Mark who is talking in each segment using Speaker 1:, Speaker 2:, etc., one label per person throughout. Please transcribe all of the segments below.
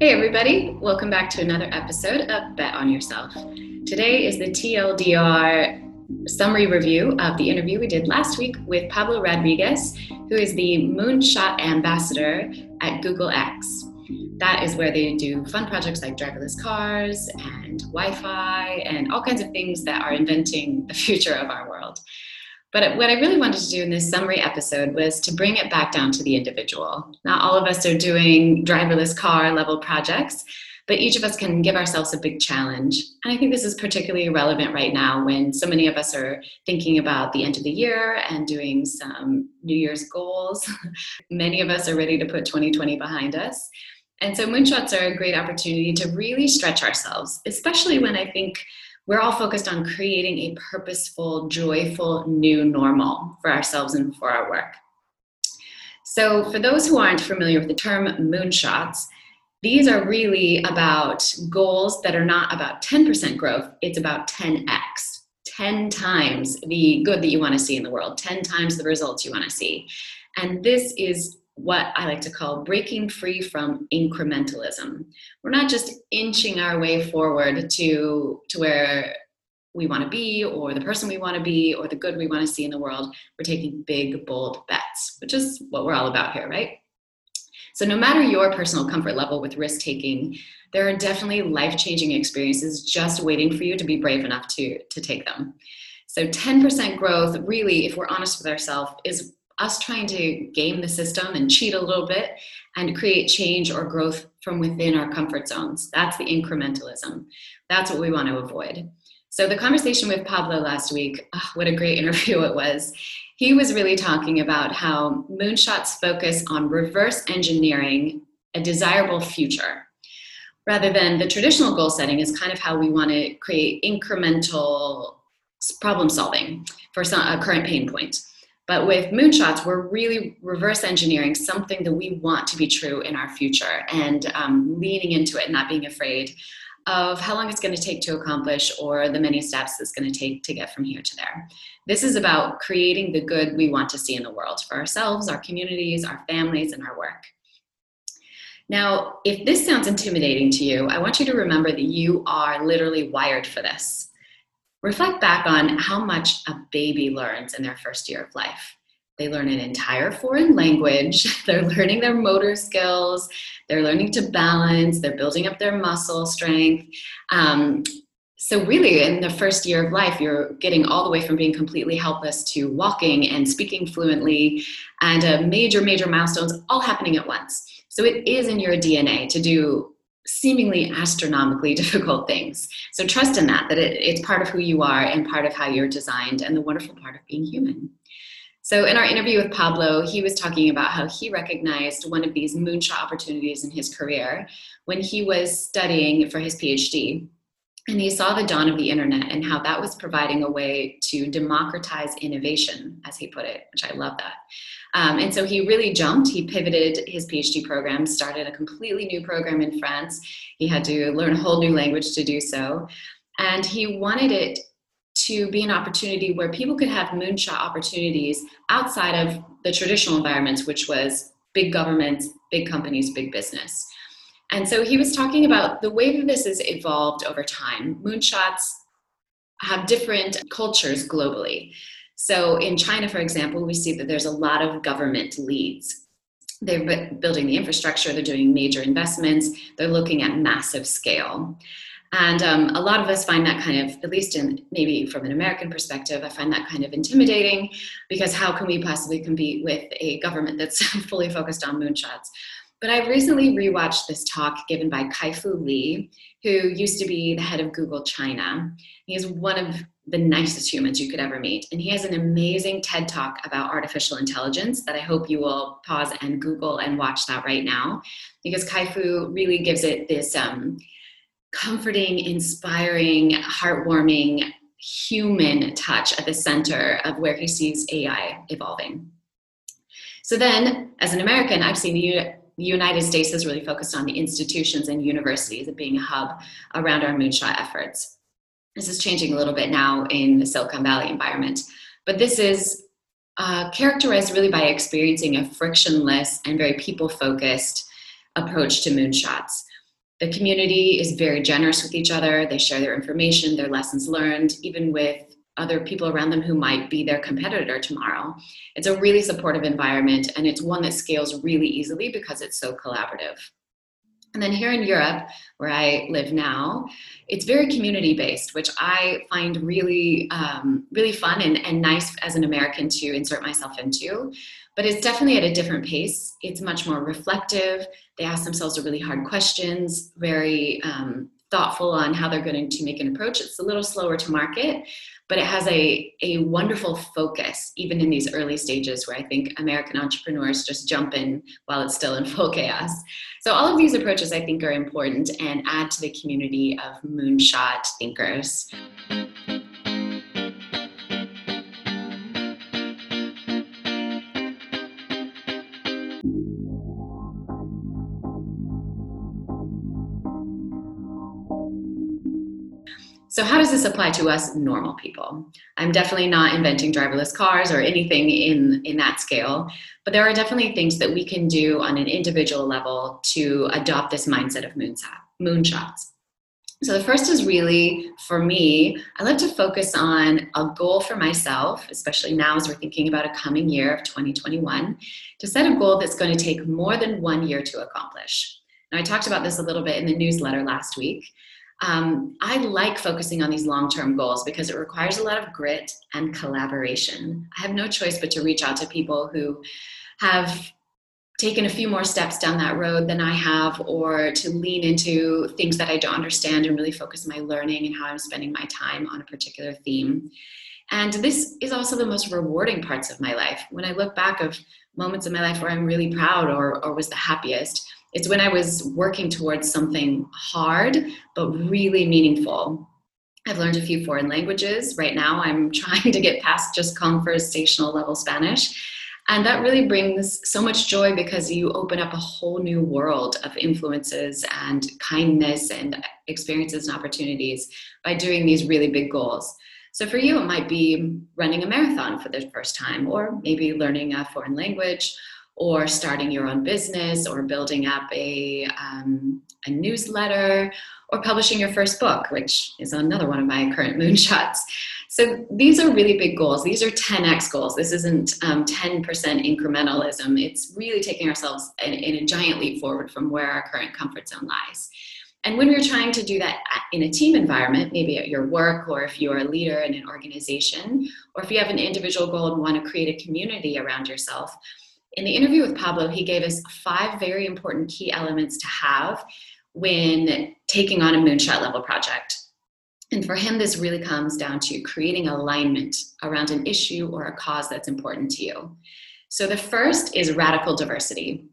Speaker 1: Hey, everybody. Welcome back to another episode of Bet on Yourself. Today is the TLDR summary review of the interview we did last week with Pablo Rodriguez, who is the Moonshot Ambassador at Google X. That is where they do fun projects like driverless cars and Wi Fi and all kinds of things that are inventing the future of our world. But what I really wanted to do in this summary episode was to bring it back down to the individual. Not all of us are doing driverless car level projects, but each of us can give ourselves a big challenge. And I think this is particularly relevant right now when so many of us are thinking about the end of the year and doing some New Year's goals. many of us are ready to put 2020 behind us. And so moonshots are a great opportunity to really stretch ourselves, especially when I think we're all focused on creating a purposeful, joyful new normal for ourselves and for our work. So, for those who aren't familiar with the term moonshots, these are really about goals that are not about 10% growth, it's about 10x, 10 times the good that you want to see in the world, 10 times the results you want to see. And this is what I like to call breaking free from incrementalism. We're not just inching our way forward to, to where we want to be, or the person we want to be, or the good we want to see in the world. We're taking big, bold bets, which is what we're all about here, right? So, no matter your personal comfort level with risk taking, there are definitely life changing experiences just waiting for you to be brave enough to, to take them. So, 10% growth, really, if we're honest with ourselves, is us trying to game the system and cheat a little bit and create change or growth from within our comfort zones. That's the incrementalism. That's what we want to avoid. So, the conversation with Pablo last week, oh, what a great interview it was. He was really talking about how moonshots focus on reverse engineering a desirable future rather than the traditional goal setting is kind of how we want to create incremental problem solving for some, a current pain point. But with moonshots, we're really reverse engineering something that we want to be true in our future and um, leaning into it, and not being afraid of how long it's going to take to accomplish or the many steps it's going to take to get from here to there. This is about creating the good we want to see in the world for ourselves, our communities, our families, and our work. Now, if this sounds intimidating to you, I want you to remember that you are literally wired for this reflect back on how much a baby learns in their first year of life. They learn an entire foreign language, they're learning their motor skills, they're learning to balance, they're building up their muscle strength. Um, so, really, in the first year of life, you're getting all the way from being completely helpless to walking and speaking fluently, and a major, major milestones all happening at once. So, it is in your DNA to do seemingly astronomically difficult things. So trust in that, that it, it's part of who you are and part of how you're designed and the wonderful part of being human. So in our interview with Pablo, he was talking about how he recognized one of these moonshot opportunities in his career when he was studying for his PhD. And he saw the dawn of the internet and how that was providing a way to democratize innovation, as he put it, which I love that. Um, and so he really jumped. He pivoted his PhD program, started a completely new program in France. He had to learn a whole new language to do so. And he wanted it to be an opportunity where people could have moonshot opportunities outside of the traditional environments, which was big governments, big companies, big business. And so he was talking about the way that this has evolved over time. Moonshots have different cultures globally. So in China, for example, we see that there's a lot of government leads. They're building the infrastructure, they're doing major investments, they're looking at massive scale. And um, a lot of us find that kind of, at least in maybe from an American perspective, I find that kind of intimidating because how can we possibly compete with a government that's fully focused on moonshots? But I've recently rewatched this talk given by Kai Fu Lee, who used to be the head of Google China. He is one of the nicest humans you could ever meet. And he has an amazing TED talk about artificial intelligence that I hope you will pause and Google and watch that right now because Kai Fu really gives it this um, comforting, inspiring, heartwarming, human touch at the center of where he sees AI evolving. So then, as an American, I've seen the United States has really focused on the institutions and universities being a hub around our moonshot efforts. This is changing a little bit now in the Silicon Valley environment, but this is uh, characterized really by experiencing a frictionless and very people focused approach to moonshots. The community is very generous with each other. They share their information, their lessons learned, even with other people around them who might be their competitor tomorrow. It's a really supportive environment and it's one that scales really easily because it's so collaborative. And then here in Europe, where I live now, it's very community based, which I find really, um, really fun and, and nice as an American to insert myself into. But it's definitely at a different pace. It's much more reflective. They ask themselves really hard questions, very um, thoughtful on how they're going to make an approach. It's a little slower to market, but it has a, a wonderful focus, even in these early stages where I think American entrepreneurs just jump in while it's still in full chaos. So, all of these approaches I think are important and add to the community of moonshot thinkers. So, how does this apply to us normal people? I'm definitely not inventing driverless cars or anything in, in that scale, but there are definitely things that we can do on an individual level to adopt this mindset of moonshot, moonshots. So, the first is really for me, I like to focus on a goal for myself, especially now as we're thinking about a coming year of 2021, to set a goal that's going to take more than one year to accomplish. Now, I talked about this a little bit in the newsletter last week um, I like focusing on these long term goals because it requires a lot of grit and collaboration. I have no choice but to reach out to people who have taken a few more steps down that road than I have, or to lean into things that I don't understand and really focus my learning and how I'm spending my time on a particular theme. And this is also the most rewarding parts of my life. When I look back of moments in my life where I'm really proud or, or was the happiest, it's when I was working towards something hard but really meaningful. I've learned a few foreign languages. Right now, I'm trying to get past just conversational level Spanish. And that really brings so much joy because you open up a whole new world of influences and kindness and experiences and opportunities by doing these really big goals. So for you, it might be running a marathon for the first time, or maybe learning a foreign language, or starting your own business or building up a, um, a newsletter or publishing your first book, which is another one of my current moonshots. So these are really big goals. These are 10x goals. This isn't um, 10% incrementalism. It's really taking ourselves in, in a giant leap forward from where our current comfort zone lies. And when you're trying to do that in a team environment, maybe at your work, or if you're a leader in an organization, or if you have an individual goal and want to create a community around yourself, in the interview with Pablo, he gave us five very important key elements to have when taking on a moonshot level project. And for him, this really comes down to creating alignment around an issue or a cause that's important to you. So the first is radical diversity.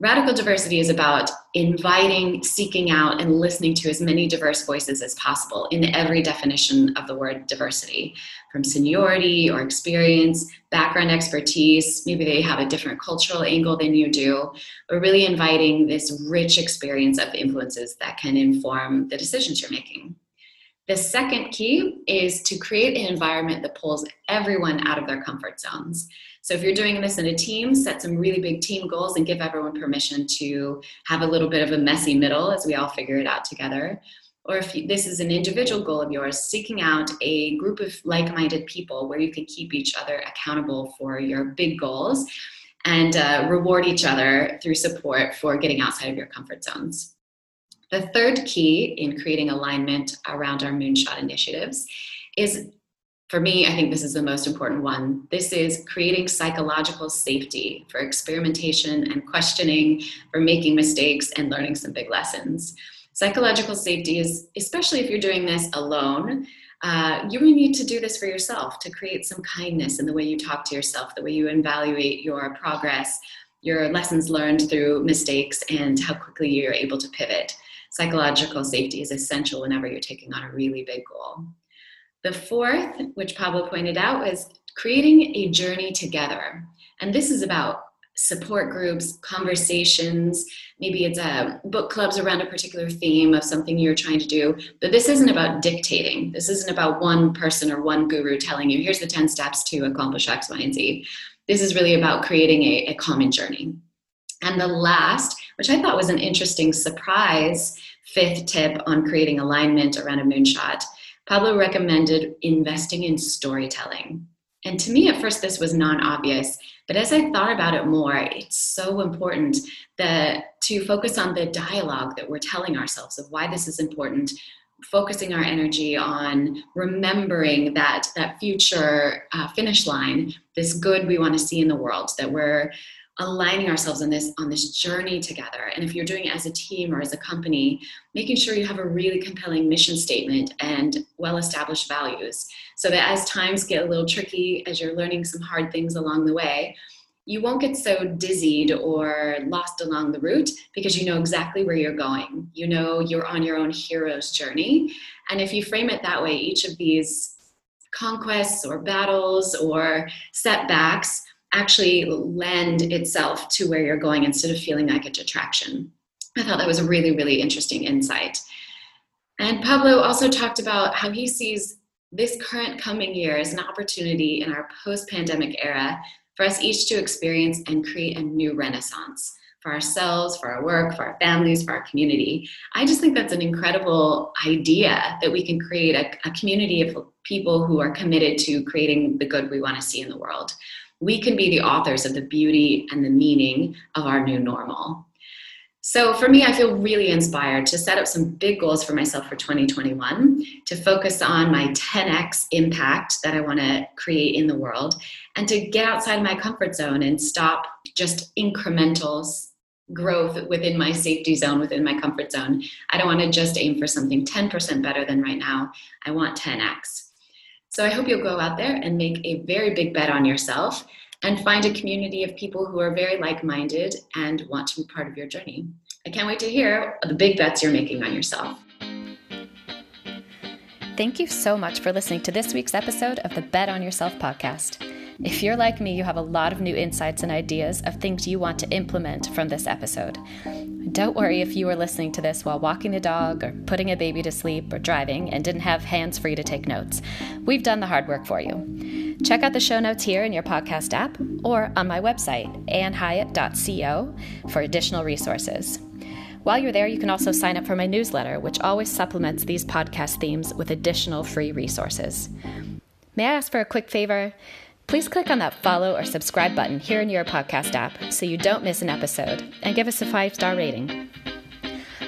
Speaker 1: Radical diversity is about inviting, seeking out, and listening to as many diverse voices as possible in every definition of the word diversity, from seniority or experience, background expertise. Maybe they have a different cultural angle than you do, but really inviting this rich experience of influences that can inform the decisions you're making. The second key is to create an environment that pulls everyone out of their comfort zones. So if you're doing this in a team, set some really big team goals and give everyone permission to have a little bit of a messy middle as we all figure it out together. Or if you, this is an individual goal of yours, seeking out a group of like minded people where you can keep each other accountable for your big goals and uh, reward each other through support for getting outside of your comfort zones. The third key in creating alignment around our moonshot initiatives is for me, I think this is the most important one. This is creating psychological safety for experimentation and questioning, for making mistakes and learning some big lessons. Psychological safety is, especially if you're doing this alone, uh, you need to do this for yourself to create some kindness in the way you talk to yourself, the way you evaluate your progress, your lessons learned through mistakes, and how quickly you're able to pivot. Psychological safety is essential whenever you're taking on a really big goal. The fourth, which Pablo pointed out, was creating a journey together. And this is about support groups, conversations, maybe it's a uh, book clubs around a particular theme of something you're trying to do. But this isn't about dictating. This isn't about one person or one guru telling you, here's the 10 steps to accomplish X, Y, and Z. This is really about creating a, a common journey. And the last, which I thought was an interesting surprise fifth tip on creating alignment around a moonshot, Pablo recommended investing in storytelling. And to me, at first, this was non obvious. But as I thought about it more, it's so important that to focus on the dialogue that we're telling ourselves of why this is important, focusing our energy on remembering that that future uh, finish line, this good we want to see in the world, that we're aligning ourselves on this on this journey together. And if you're doing it as a team or as a company making sure you have a really compelling mission statement and well established values so that as times get a little tricky as you're learning some hard things along the way you won't get so dizzied or lost along the route because you know exactly where you're going. You know you're on your own hero's journey. And if you frame it that way each of these conquests or battles or setbacks actually lend itself to where you're going instead of feeling like a detraction. I thought that was a really, really interesting insight. And Pablo also talked about how he sees this current coming year as an opportunity in our post pandemic era for us each to experience and create a new renaissance for ourselves, for our work, for our families, for our community. I just think that's an incredible idea that we can create a, a community of people who are committed to creating the good we want to see in the world we can be the authors of the beauty and the meaning of our new normal. So, for me, I feel really inspired to set up some big goals for myself for 2021 to focus on my 10x impact that I want to create in the world and to get outside my comfort zone and stop just incremental growth within my safety zone, within my comfort zone. I don't want to just aim for something 10% better than right now. I want 10x. So I hope you'll go out there and make a very big bet on yourself and find a community of people who are very like minded and want to be part of your journey. I can't wait to hear the big bets you're making on yourself.
Speaker 2: Thank you so much for listening to this week's episode of the Bet on Yourself podcast. If you're like me, you have a lot of new insights and ideas of things you want to implement from this episode. Don't worry if you were listening to this while walking the dog or putting a baby to sleep or driving and didn't have hands free to take notes. We've done the hard work for you. Check out the show notes here in your podcast app or on my website, annhyatt.co, for additional resources. While you're there, you can also sign up for my newsletter, which always supplements these podcast themes with additional free resources. May I ask for a quick favor? Please click on that follow or subscribe button here in your podcast app so you don't miss an episode and give us a five star rating.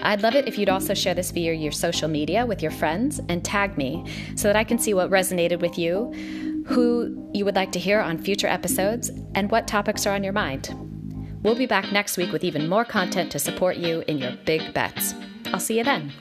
Speaker 2: I'd love it if you'd also share this via your social media with your friends and tag me so that I can see what resonated with you, who you would like to hear on future episodes, and what topics are on your mind. We'll be back next week with even more content to support you in your big bets. I'll see you then.